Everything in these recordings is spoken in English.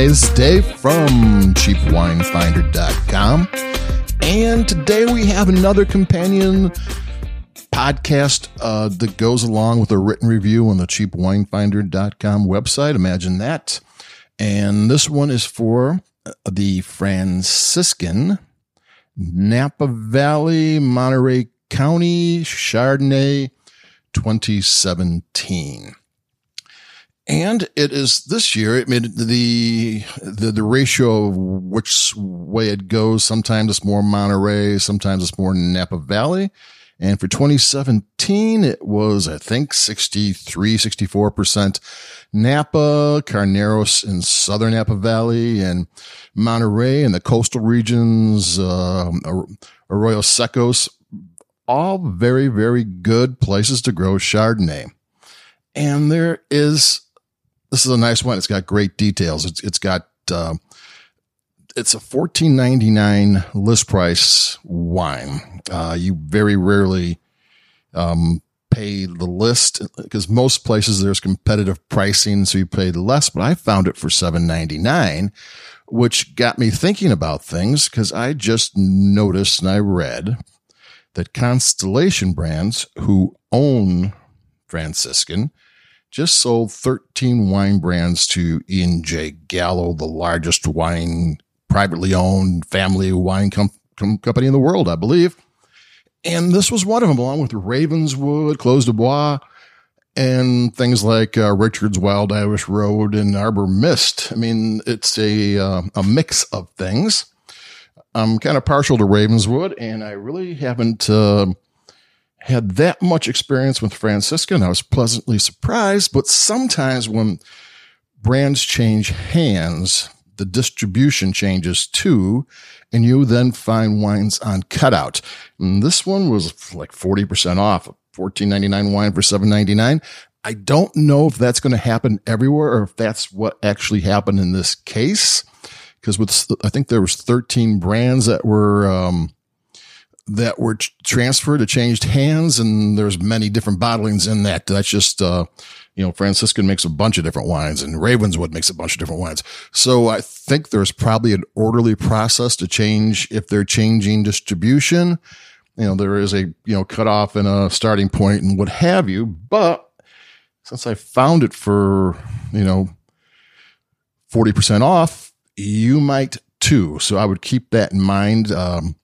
Hey, this is Dave from cheapwinefinder.com. And today we have another companion podcast uh, that goes along with a written review on the cheapwinefinder.com website. Imagine that. And this one is for the Franciscan Napa Valley, Monterey County Chardonnay 2017 and it is this year. It made the, the the ratio of which way it goes. Sometimes it's more Monterey, sometimes it's more Napa Valley. And for 2017, it was, I think, 63, 64% Napa, Carneros in southern Napa Valley, and Monterey and the coastal regions, uh, Arroyo Secos, all very, very good places to grow Chardonnay. And there is this is a nice one. It's got great details. It's it's got uh, it's a fourteen ninety nine list price wine. Uh, you very rarely um, pay the list because most places there's competitive pricing, so you pay less. But I found it for seven ninety nine, which got me thinking about things because I just noticed and I read that Constellation Brands, who own Franciscan, just sold 13 wine brands to Ian J. Gallo, the largest wine privately owned family wine com- com- company in the world, I believe. And this was one of them, along with Ravenswood, Clos du Bois, and things like uh, Richard's Wild Irish Rose and Arbor Mist. I mean, it's a uh, a mix of things. I'm kind of partial to Ravenswood, and I really haven't uh, had that much experience with Franciscan. I was pleasantly surprised, but sometimes when brands change hands, the distribution changes too, and you then find wines on cutout. And this one was like 40% off, 14.99 wine for 7.99. I don't know if that's going to happen everywhere or if that's what actually happened in this case. Because with, I think there was 13 brands that were, um, that were transferred, it changed hands, and there's many different bottlings in that. That's just, uh, you know, Franciscan makes a bunch of different wines and Ravenswood makes a bunch of different wines. So I think there's probably an orderly process to change if they're changing distribution. You know, there is a, you know, cutoff and a starting point and what have you. But since I found it for, you know, 40% off, you might too. So I would keep that in mind. Um,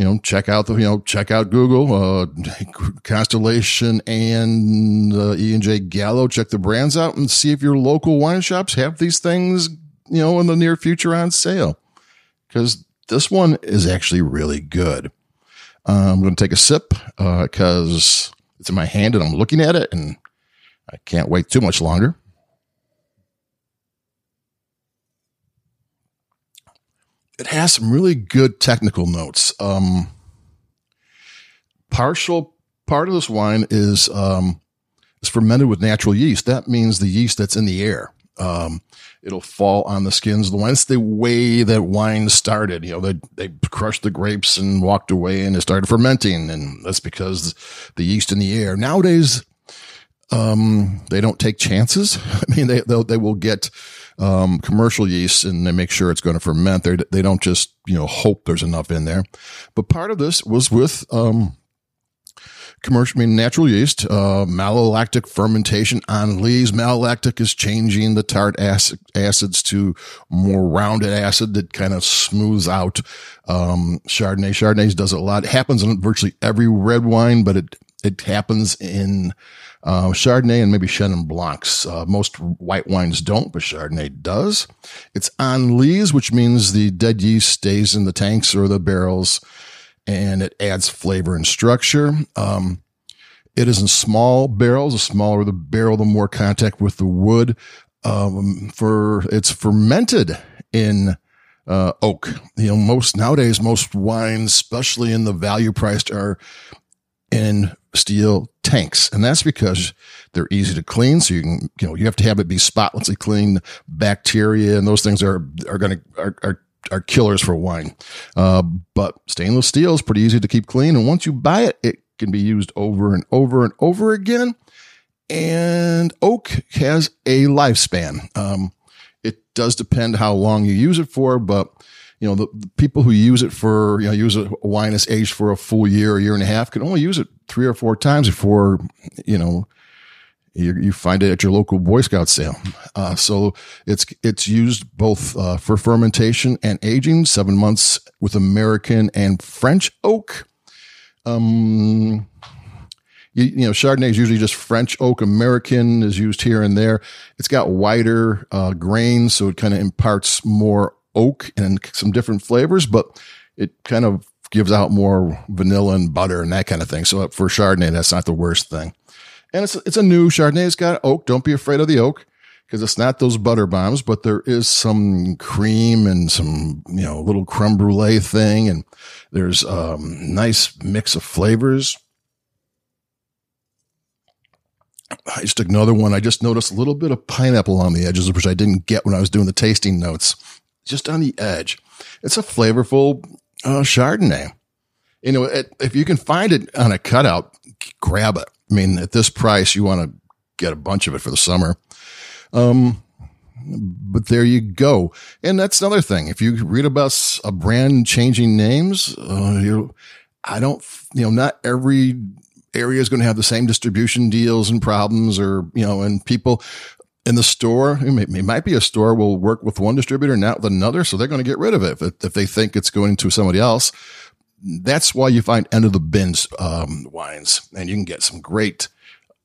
you know, check out the, you know, check out Google, uh, Constellation and uh, E and J Gallo. Check the brands out and see if your local wine shops have these things, you know, in the near future on sale. Because this one is actually really good. Uh, I'm going to take a sip because uh, it's in my hand and I'm looking at it and I can't wait too much longer. It has some really good technical notes. Um, partial part of this wine is um, is fermented with natural yeast. That means the yeast that's in the air. Um, it'll fall on the skins of the wine. It's the way that wine started. You know, they they crushed the grapes and walked away, and it started fermenting, and that's because the yeast in the air. Nowadays, um, they don't take chances. I mean, they they will get um, commercial yeast and they make sure it's going to ferment. They they don't just you know hope there's enough in there. But part of this was with um, commercial, I mean, natural yeast, uh, malolactic fermentation on lees. Malolactic is changing the tart acid, acids to more rounded acid that kind of smooths out, um, Chardonnay. Chardonnay does it a lot. It happens in virtually every red wine, but it, it happens in uh, Chardonnay and maybe Chenin Blancs. Uh, most white wines don't, but Chardonnay does. It's on lees, which means the dead yeast stays in the tanks or the barrels and it adds flavor and structure. Um, it is in small barrels. The smaller the barrel, the more contact with the wood. Um, for it's fermented in uh, oak. You know, most nowadays, most wines, especially in the value priced, are in steel tanks. And that's because they're easy to clean. So you can, you know, you have to have it be spotlessly clean. Bacteria and those things are, are going to, are, are, are killers for wine. Uh, but stainless steel is pretty easy to keep clean. And once you buy it, it can be used over and over and over again. And oak has a lifespan. Um, It does depend how long you use it for, but you know, the, the, people who use it for, you know, use a wine that's aged for a full year, a year and a half can only use it three or four times before, you know, you, you find it at your local Boy Scout sale. Uh, so it's, it's used both, uh, for fermentation and aging, seven months with American and French oak. Um, you, you, know, Chardonnay is usually just French oak. American is used here and there. It's got wider uh, grains, so it kind of imparts more oak and some different flavors, but it kind of gives out more vanilla and butter and that kind of thing. So for Chardonnay, that's not the worst thing. And it's it's a new Chardonnay. It's got oak. Don't be afraid of the oak because it's not those butter bombs, but there is some cream and some you know little creme brulee thing, and there's um nice mix of flavors. I just took another one. I just noticed a little bit of pineapple on the edges, which I didn't get when I was doing the tasting notes. Just on the edge. It's a flavorful uh, Chardonnay. You know, it, if you can find it on a cutout, grab it. I mean, at this price, you want to get a bunch of it for the summer. Um, but there you go. And that's another thing. If you read about a brand changing names, uh, you I don't, you know, not every area is going to have the same distribution deals and problems or, you know, and people in the store, it, might be a store will work with one distributor, not with another. So they're going to get rid of it if, if they think it's going to somebody else. That's why you find end of the bins, um, wines and you can get some great,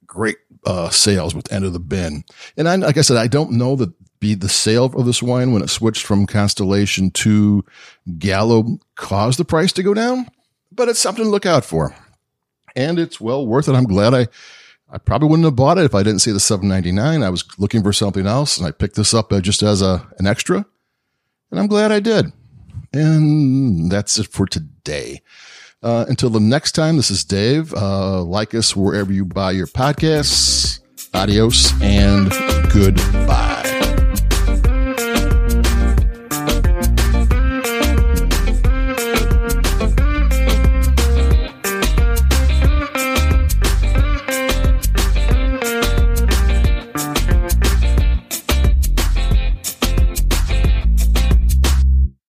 great, uh, sales with end of the bin. And I, like I said, I don't know that be the sale of this wine when it switched from Constellation to Gallo caused the price to go down, but it's something to look out for and it's well worth it. I'm glad I, I probably wouldn't have bought it if I didn't see the 799. I was looking for something else and I picked this up uh, just as a, an extra and I'm glad I did. And that's it for today. Uh, until the next time, this is Dave. Uh, like us wherever you buy your podcasts. Adios and goodbye.